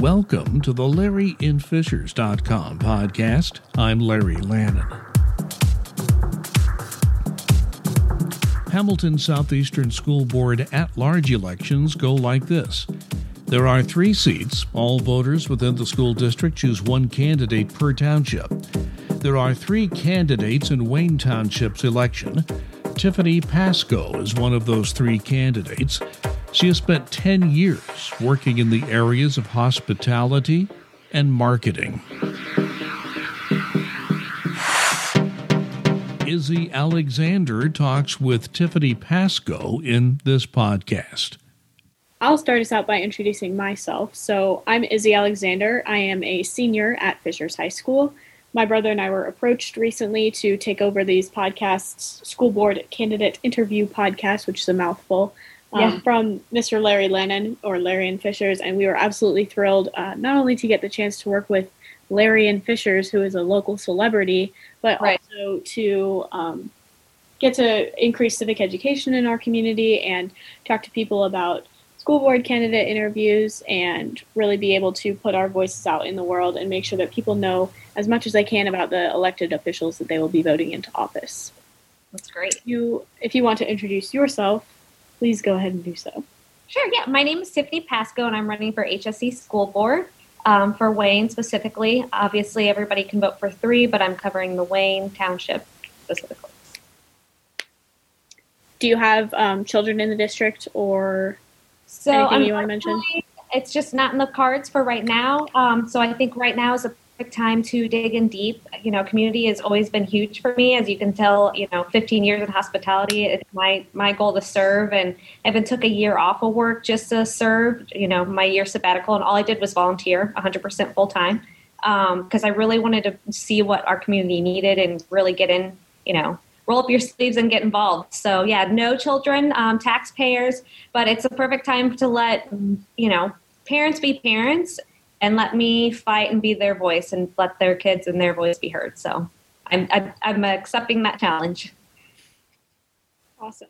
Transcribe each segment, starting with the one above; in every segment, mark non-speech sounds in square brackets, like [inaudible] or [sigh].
welcome to the LarryInFishers.com podcast. I'm Larry Lannan. Hamilton Southeastern School Board at large elections go like this. There are three seats. All voters within the school district choose one candidate per township. There are three candidates in Wayne Township's election. Tiffany Pasco is one of those three candidates. She has spent 10 years working in the areas of hospitality and marketing. Izzy Alexander talks with Tiffany Pasco in this podcast. I'll start us out by introducing myself. So, I'm Izzy Alexander. I am a senior at Fishers High School. My brother and I were approached recently to take over these podcasts, school board candidate interview podcast, which is a mouthful um, yeah. from Mr. Larry Lannan or Larry in Fishers, and we were absolutely thrilled uh, not only to get the chance to work with Larry in Fishers, who is a local celebrity, but right. also to um, get to increase civic education in our community and talk to people about school board candidate interviews and really be able to put our voices out in the world and make sure that people know as much as they can about the elected officials that they will be voting into office. That's great. You, if you want to introduce yourself, please go ahead and do so. Sure, yeah. My name is Tiffany Pasco, and I'm running for HSE School Board um, for Wayne specifically. Obviously, everybody can vote for three, but I'm covering the Wayne Township specifically. Do you have um, children in the district or so anything you want to mention? It's just not in the cards for right now. Um, so I think right now is a time to dig in deep. You know, community has always been huge for me. As you can tell, you know, 15 years in hospitality, it's my, my goal to serve. And I even took a year off of work just to serve, you know, my year sabbatical. And all I did was volunteer 100% full time because um, I really wanted to see what our community needed and really get in, you know, roll up your sleeves and get involved. So yeah, no children, um, taxpayers, but it's a perfect time to let, you know, parents be parents and let me fight and be their voice and let their kids and their voice be heard. So I'm, I'm, I'm accepting that challenge. Awesome.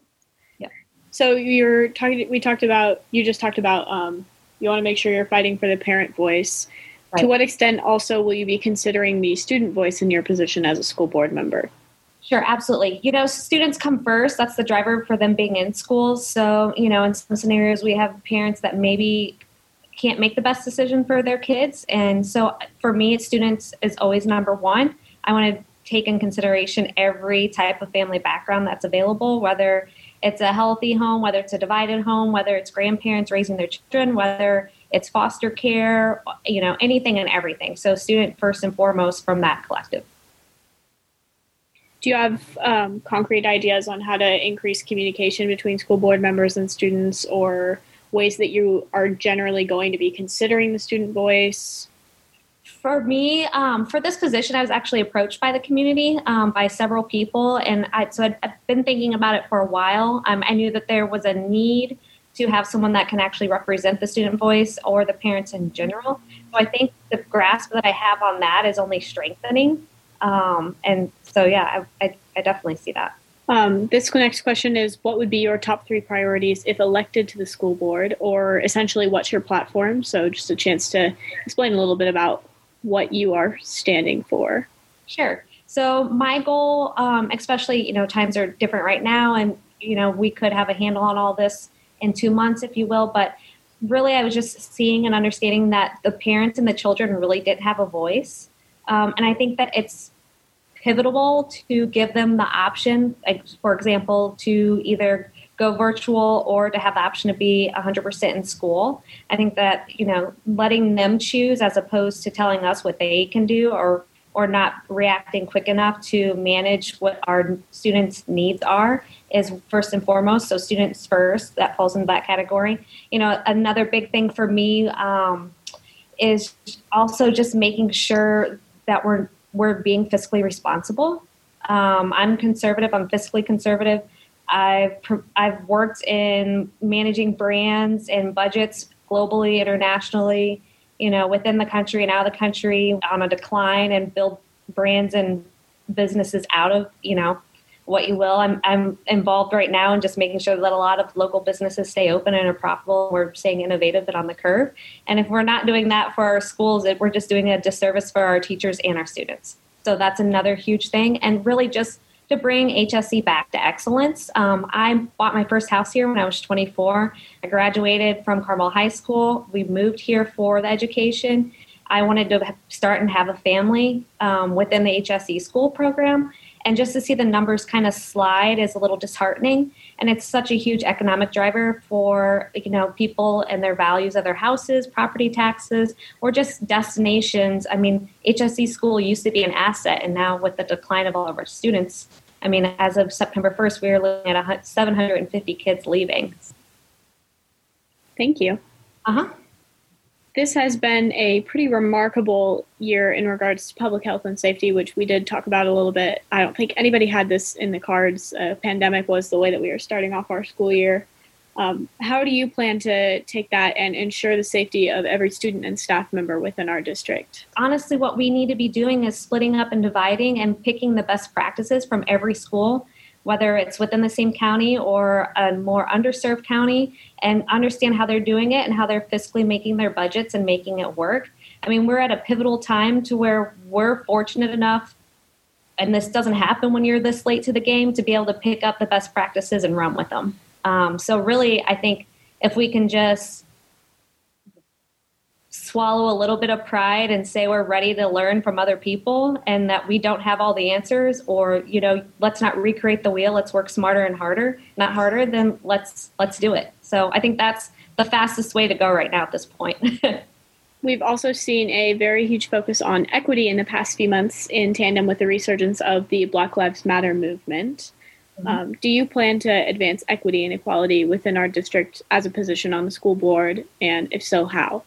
Yeah. So you're talking, we talked about, you just talked about, um, you want to make sure you're fighting for the parent voice. Right. To what extent also will you be considering the student voice in your position as a school board member? Sure, absolutely. You know, students come first. That's the driver for them being in schools. So, you know, in some scenarios, we have parents that maybe can't make the best decision for their kids. And so for me, students is always number one. I want to take in consideration every type of family background that's available, whether it's a healthy home, whether it's a divided home, whether it's grandparents raising their children, whether it's foster care, you know, anything and everything. So, student first and foremost from that collective. Do you have um, concrete ideas on how to increase communication between school board members and students or ways that you are generally going to be considering the student voice? For me, um, for this position, I was actually approached by the community um, by several people, and I, so i have been thinking about it for a while. Um, I knew that there was a need to have someone that can actually represent the student voice or the parents in general. So I think the grasp that I have on that is only strengthening, um, and so yeah, I, I, I definitely see that. Um, this next question is What would be your top three priorities if elected to the school board, or essentially what's your platform? So, just a chance to explain a little bit about what you are standing for. Sure. So, my goal, um, especially, you know, times are different right now, and, you know, we could have a handle on all this in two months, if you will, but really, I was just seeing and understanding that the parents and the children really did have a voice. Um, and I think that it's pivotal to give them the option, like for example, to either go virtual or to have the option to be 100% in school. I think that, you know, letting them choose as opposed to telling us what they can do or or not reacting quick enough to manage what our students' needs are is first and foremost. So students first, that falls into that category. You know, another big thing for me um, is also just making sure that we're we're being fiscally responsible. Um, I'm conservative. I'm fiscally conservative. I've I've worked in managing brands and budgets globally, internationally, you know, within the country and out of the country on a decline, and build brands and businesses out of you know what you will. I'm, I'm involved right now in just making sure that a lot of local businesses stay open and are profitable. We're staying innovative and on the curve. And if we're not doing that for our schools, we're just doing a disservice for our teachers and our students. So that's another huge thing. And really just to bring HSE back to excellence. Um, I bought my first house here when I was 24. I graduated from Carmel High School. We moved here for the education. I wanted to start and have a family um, within the HSE school program. And just to see the numbers kind of slide is a little disheartening. And it's such a huge economic driver for you know people and their values of their houses, property taxes, or just destinations. I mean, HSE school used to be an asset, and now with the decline of all of our students, I mean, as of September 1st, we are looking at 750 kids leaving. Thank you. Uh huh this has been a pretty remarkable year in regards to public health and safety, which we did talk about a little bit. I don't think anybody had this in the cards. Uh, pandemic was the way that we were starting off our school year. Um, how do you plan to take that and ensure the safety of every student and staff member within our district? Honestly, what we need to be doing is splitting up and dividing and picking the best practices from every school whether it's within the same county or a more underserved county, and understand how they're doing it and how they're fiscally making their budgets and making it work. I mean, we're at a pivotal time to where we're fortunate enough, and this doesn't happen when you're this late to the game, to be able to pick up the best practices and run with them. Um, so, really, I think if we can just swallow a little bit of pride and say we're ready to learn from other people and that we don't have all the answers or you know let's not recreate the wheel let's work smarter and harder not harder then let's let's do it so i think that's the fastest way to go right now at this point [laughs] We've also seen a very huge focus on equity in the past few months in tandem with the resurgence of the Black Lives Matter movement. Mm-hmm. Um, do you plan to advance equity and equality within our district as a position on the school board? And if so, how?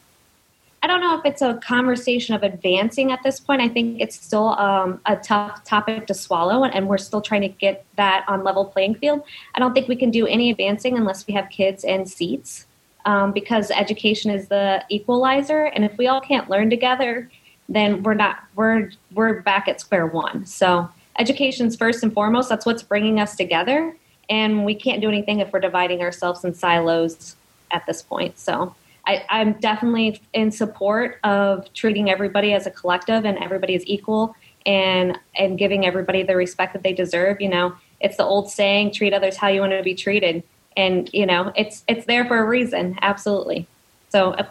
I don't know if it's a conversation of advancing at this point. I think it's still um, a tough topic to swallow, and, we're still trying to get that on level playing field. I don't think we can do any advancing unless we have kids and seats, um, because education is the equalizer. And if we all can't learn together, then we're not we're we're back at square one. So education's first and foremost. That's what's bringing us together, and we can't do anything if we're dividing ourselves in silos at this point. So I, I'm definitely in support of treating everybody as a collective and everybody is equal and and giving everybody the respect that they deserve. You know, it's the old saying, treat others how you want to be treated. And, you know, it's it's there for a reason, absolutely. So uh,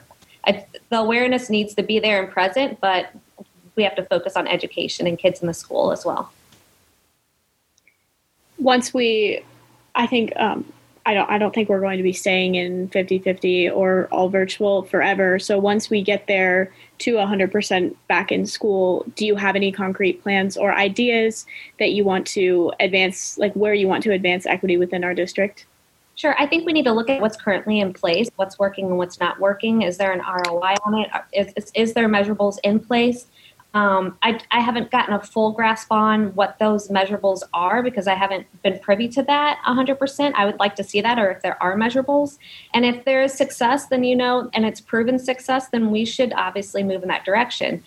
the awareness needs to be there and present, but we have to focus on education and kids in the school as well. Once we, I think, um, I don't I don't think we're going to be staying in 50-50 or all virtual forever. So once we get there to 100% back in school, do you have any concrete plans or ideas that you want to advance like where you want to advance equity within our district? Sure. I think we need to look at what's currently in place, what's working and what's not working. Is there an ROI on it? Is, is there measurables in place? Um, I, I, haven't gotten a full grasp on what those measurables are because I haven't been privy to that 100%. I would like to see that, or if there are measurables. And if there is success, then you know, and it's proven success, then we should obviously move in that direction.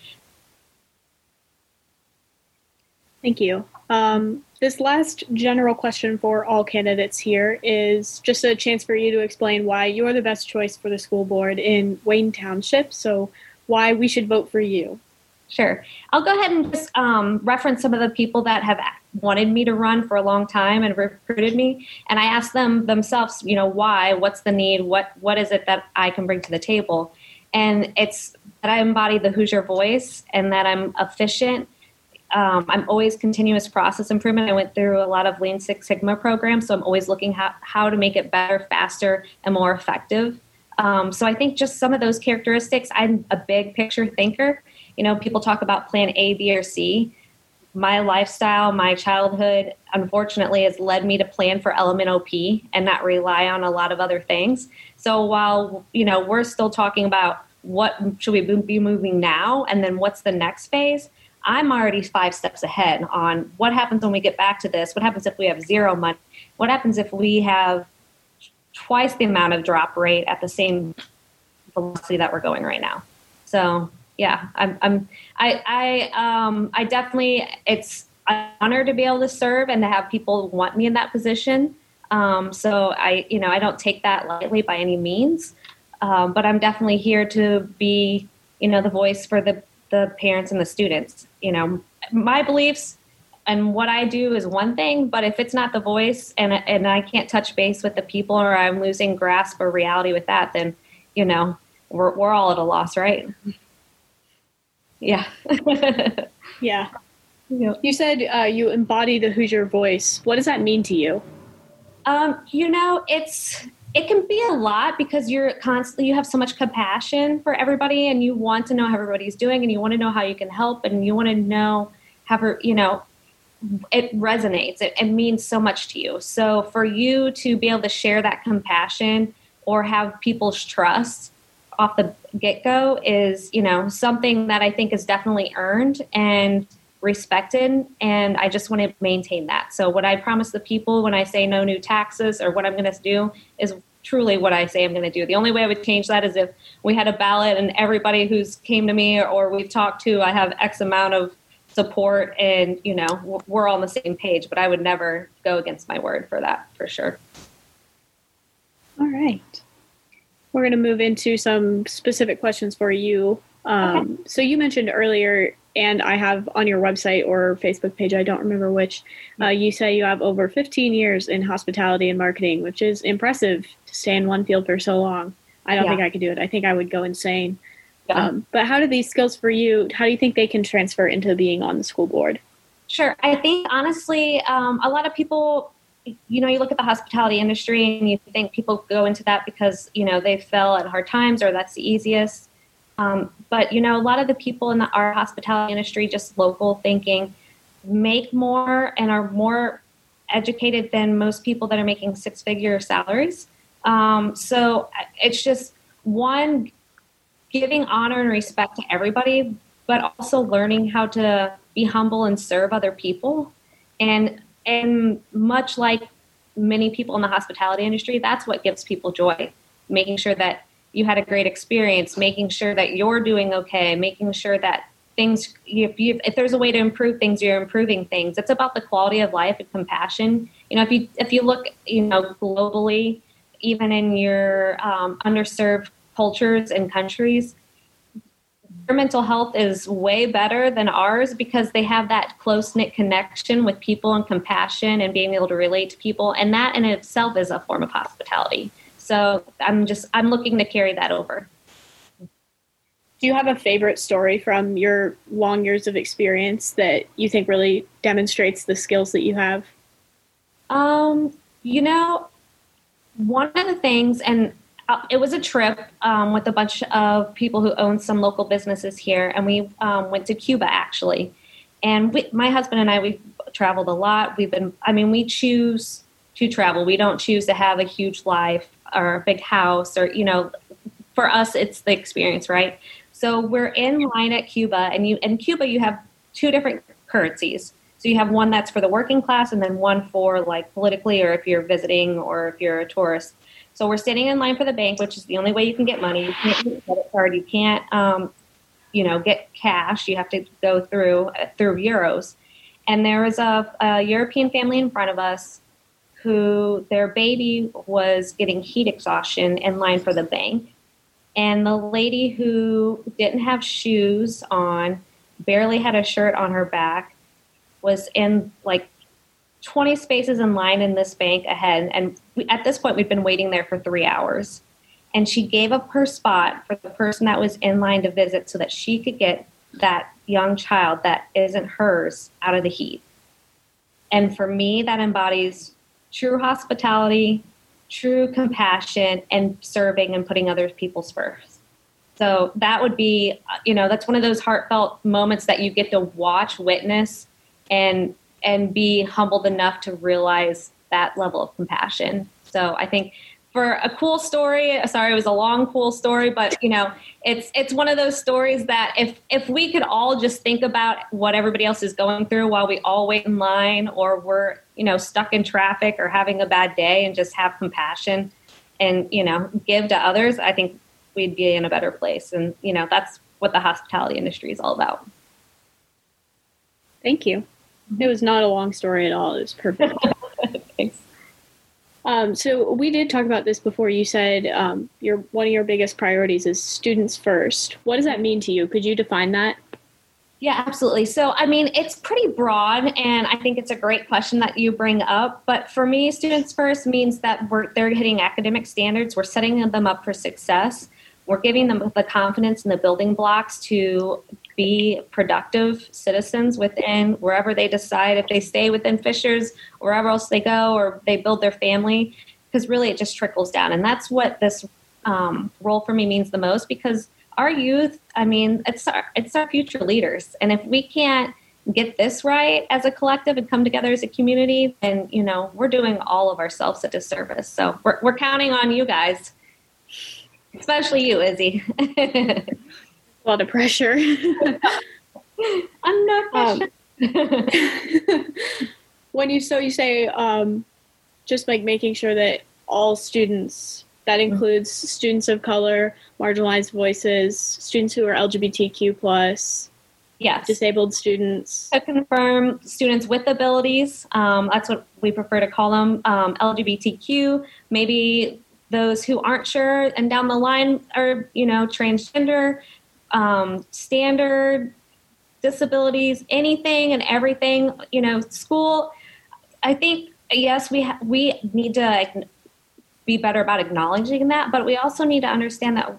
Thank you. Um, this last general question for all candidates here is just a chance for you to explain why you're the best choice for the school board in Wayne Township. So, why we should vote for you. Sure. I'll go ahead and just um, reference some of the people that have wanted me to run for a long time and recruited me, and I asked them themselves, you know, why? What's the need? What What is it that I can bring to the table? And it's that I embody the Hoosier voice, and that I'm efficient. Um, I'm always continuous process improvement. I went through a lot of Lean Six Sigma programs, so I'm always looking how how to make it better, faster, and more effective. Um, so I think just some of those characteristics. I'm a big picture thinker you know, people talk about plan A, B, or C. My lifestyle, my childhood, unfortunately, has led me to plan for element OP and not rely on a lot of other things. So while, you know, we're still talking about what should we be moving now and then what's the next phase, I'm already five steps ahead on what happens when we get back to this. What happens if we have zero money? What happens if we have twice the amount of drop rate at the same velocity that we're going right now? So yeah, I'm, I'm I I um I definitely it's an honor to be able to serve and to have people want me in that position. Um, so I, you know, I don't take that lightly by any means. Um, but I'm definitely here to be, you know, the voice for the the parents and the students. You know, my beliefs and what I do is one thing, but if it's not the voice and and I can't touch base with the people or I'm losing grasp or reality with that, then you know we're we're all at a loss, right? Yeah. [laughs] yeah. Yep. You said uh, you embody the Hoosier voice. What does that mean to you? Um, you know, it's it can be a lot because you're constantly you have so much compassion for everybody and you want to know how everybody's doing and you want to know how you can help and you want to know how her you know it resonates it, it means so much to you so for you to be able to share that compassion or have people's trust off the get-go is you know something that i think is definitely earned and respected and i just want to maintain that. So what i promise the people when i say no new taxes or what i'm going to do is truly what i say i'm going to do. The only way i would change that is if we had a ballot and everybody who's came to me or we've talked to i have x amount of support and you know we're all on the same page but i would never go against my word for that for sure. All right we're going to move into some specific questions for you um, okay. so you mentioned earlier and I have on your website or Facebook page, I don't remember which, uh, you say you have over 15 years in hospitality and marketing, which is impressive to stay in one field for so long. I don't yeah. think I could do it. I think I would go insane. Yeah. Um, but how do these skills for you, how do you think they can transfer into being on the school board? Sure. I think honestly, um, a lot of people, you know, you look at the hospitality industry and you think people go into that because, you know, they fell at hard times or that's the easiest. Um, but you know, a lot of the people in the, our hospitality industry, just local thinking, make more and are more educated than most people that are making six-figure salaries. Um, so it's just one giving honor and respect to everybody, but also learning how to be humble and serve other people. And and much like many people in the hospitality industry, that's what gives people joy. Making sure that you had a great experience, making sure that you're doing okay, making sure that things if you if there's a way to improve things you're improving things it's about the quality of life and compassion you know if you if you look you know globally even in your um, underserved cultures and countries their mental health is way better than ours because they have that close knit connection with people and compassion and being able to relate to people and that in itself is a form of hospitality so I'm just I'm looking to carry that over. Do you have a favorite story from your long years of experience that you think really demonstrates the skills that you have? Um, you know, one of the things, and uh, it was a trip um, with a bunch of people who own some local businesses here, and we um, went to Cuba actually. And we, my husband and I, we've traveled a lot. We've been, I mean, we choose to travel. We don't choose to have a huge life or a big house or you know for us it's the experience right so we're in line at cuba and you in cuba you have two different currencies so you have one that's for the working class and then one for like politically or if you're visiting or if you're a tourist so we're standing in line for the bank which is the only way you can get money. You can't get a credit card. You can't um, you know get cash. You have to go through uh, through euros. And there was a, a european family in front of us who their baby was getting heat exhaustion in line for the bank. And the lady who didn't have shoes on, barely had a shirt on her back, was in like 20 spaces in line in this bank ahead. And we, at this point, we'd been waiting there for three hours. And she gave up her spot for the person that was in line to visit so that she could get that young child that isn't hers out of the heat. And for me, that embodies true hospitality, true compassion, and serving and putting other people's first. So that would be, you know, that's one of those heartfelt moments that you get to watch, witness, and and be humbled enough to realize that level of compassion. So I think for a cool story. Sorry, it was a long, cool story, but you know, it's it's one of those stories that if if we could all just think about what everybody else is going through while we all wait in line, or we're you know stuck in traffic or having a bad day, and just have compassion and you know give to others, I think we'd be in a better place. And you know, that's what the hospitality industry is all about. Thank you. It was not a long story at all. It was perfect. [laughs] Thanks. Um, so we did talk about this before. You said um, your one of your biggest priorities is students first. What does that mean to you? Could you define that? Yeah, absolutely. So, I mean, it's pretty broad, and I think it's a great question that you bring up. But for me, students first means that we're they're hitting academic standards. We're setting them up for success. We're giving them the confidence and the building blocks to be productive citizens within wherever they decide if they stay within Fishers, wherever else they go, or they build their family. Because really, it just trickles down, and that's what this um, role for me means the most. Because our youth, I mean, it's our, it's our future leaders, and if we can't get this right as a collective and come together as a community, then you know we're doing all of ourselves a disservice. So we're we're counting on you guys, especially you, Izzy. [laughs] a lot of pressure. [laughs] Under pressure. Um, [laughs] when you so you say um, just like making sure that all students that includes students of color marginalized voices students who are lgbtq plus yes. disabled students to confirm students with abilities. Um, that's what we prefer to call them. Um, LGBTQ, maybe those who aren't sure, and down the line are you know transgender, um, standard disabilities, anything and everything. You know, school. I think yes, we ha- we need to be better about acknowledging that, but we also need to understand that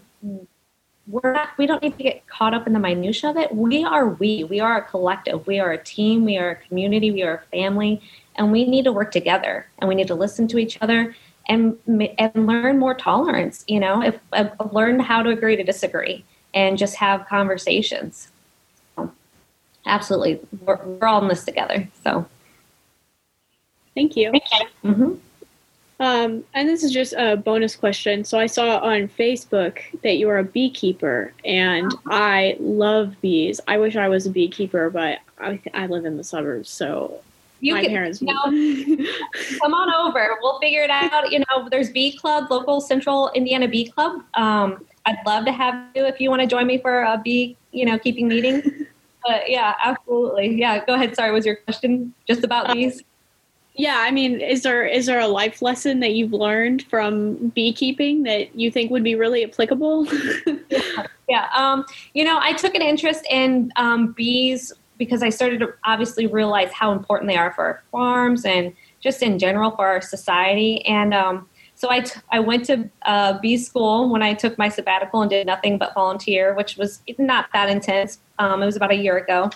we're not we don't need to get caught up in the minutia of it. We are we. We are a collective. We are a team. We are a community. We are a family. And we need to work together. And we need to listen to each other and and learn more tolerance you know if uh, learn how to agree to disagree and just have conversations. So, absolutely. We're, we're all in this together so. Thank you. Hmm um, and this is just a bonus question. So i saw on facebook that you are a beekeeper and i love bees. I wish i was a beekeeper but i, I live in the suburbs so you my can parents you know, come on over. We'll figure it out. You know, there's Bee Club, local Central Indiana Bee Club. Um, I'd love to have you if you want to join me for a bee, you know, keeping meeting. [laughs] But yeah, absolutely. Yeah, go ahead. Sorry, was your question just about bees? Yeah, I mean, is there is there a life lesson that you've learned from beekeeping that you think would be really applicable? [laughs] Yeah. Um, you know, I took an interest in um, bees because I started to obviously realize how important they are for our farms and just in general for our society. And um, so I, t- I went to uh, bee school when I took my sabbatical and did nothing but volunteer, which was not that intense. Um, it was about a year ago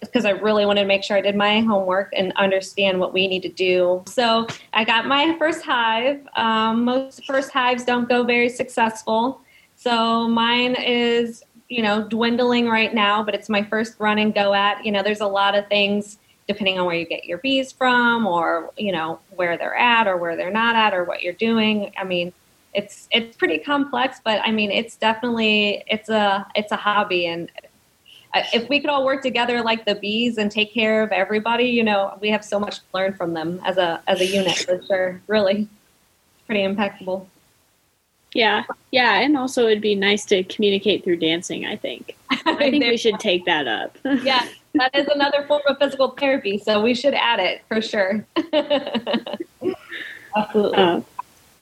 because I really wanted to make sure I did my homework and understand what we need to do. So I got my first hive. Um, most first hives don't go very successful. So mine is, you know, dwindling right now, but it's my first run and go at. You know, there's a lot of things depending on where you get your bees from or, you know, where they're at or where they're not at or what you're doing. I mean, it's it's pretty complex, but I mean, it's definitely it's a it's a hobby and uh, if we could all work together like the bees and take care of everybody, you know, we have so much to learn from them as a as a unit for sure. Really, pretty impeccable. yeah, yeah, and also it'd be nice to communicate through dancing. I think. [laughs] I think we should take that up. yeah, [laughs] that is another form of physical therapy, so we should add it for sure. [laughs] Absolutely. Uh,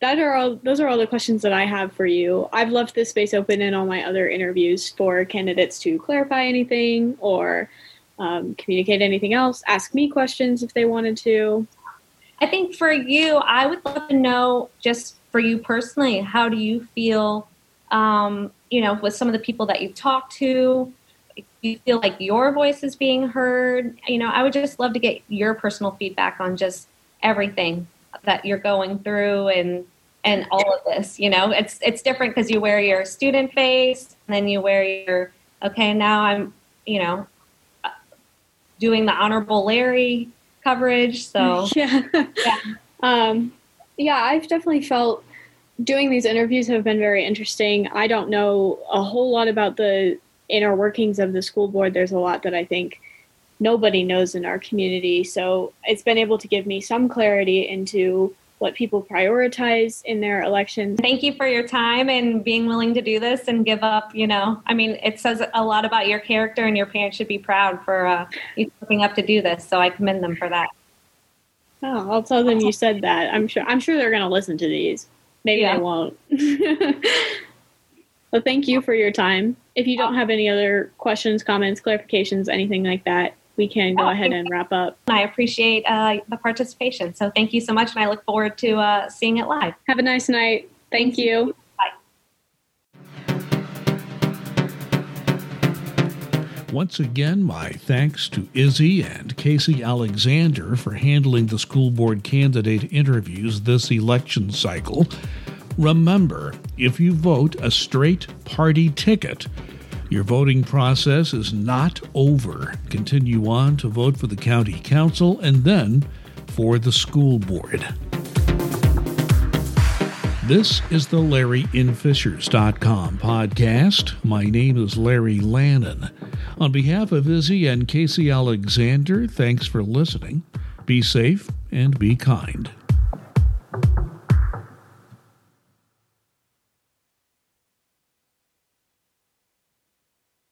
that are all. Those are all the questions that I have for you. I've left this space open in all my other interviews for candidates to clarify anything or um, communicate anything else. Ask me questions if they wanted to. I think for you, I would love to know just for you personally, how do you feel, um, you know, with some of the people that you've talked to? You feel like your voice is being heard? You know, I would just love to get your personal feedback on just everything that you're going through and and all of this. You know, it's it's different because you wear your student face and then you wear your okay. Now I'm, you know, doing the honorable Larry coverage. So [laughs] yeah, yeah. um, yeah. I've definitely felt doing these interviews have been very interesting. I don't know a whole lot about the inner workings of the school board. There's a lot that I think nobody knows in our community. So it's been able to give me some clarity into what people prioritize in their elections. Thank you for your time and being willing to do this and give up. You know, I mean, it says a lot about your character, and your parents should be proud for uh, you stepping up to do this. So I commend them for that. Oh, I'll tell them you said that. I'm sure. I'm sure they're going to listen to these. Maybe yeah. they won't. [laughs] well, thank you for your time. If you don't have any other questions, comments, clarifications, anything like that, we can go oh, ahead and wrap up. I appreciate uh, the participation. So thank you so much, and I look forward to uh, seeing it live. Have a nice night. Thank you. Bye. Once again, my thanks to Izzy and Casey Alexander for handling the school board candidate interviews this election cycle. Remember, if you vote a straight party ticket, your voting process is not over. Continue on to vote for the county council and then for the school board. This is the LarryInFishers.com podcast. My name is Larry Lannan. On behalf of Izzy and Casey Alexander, thanks for listening. Be safe and be kind.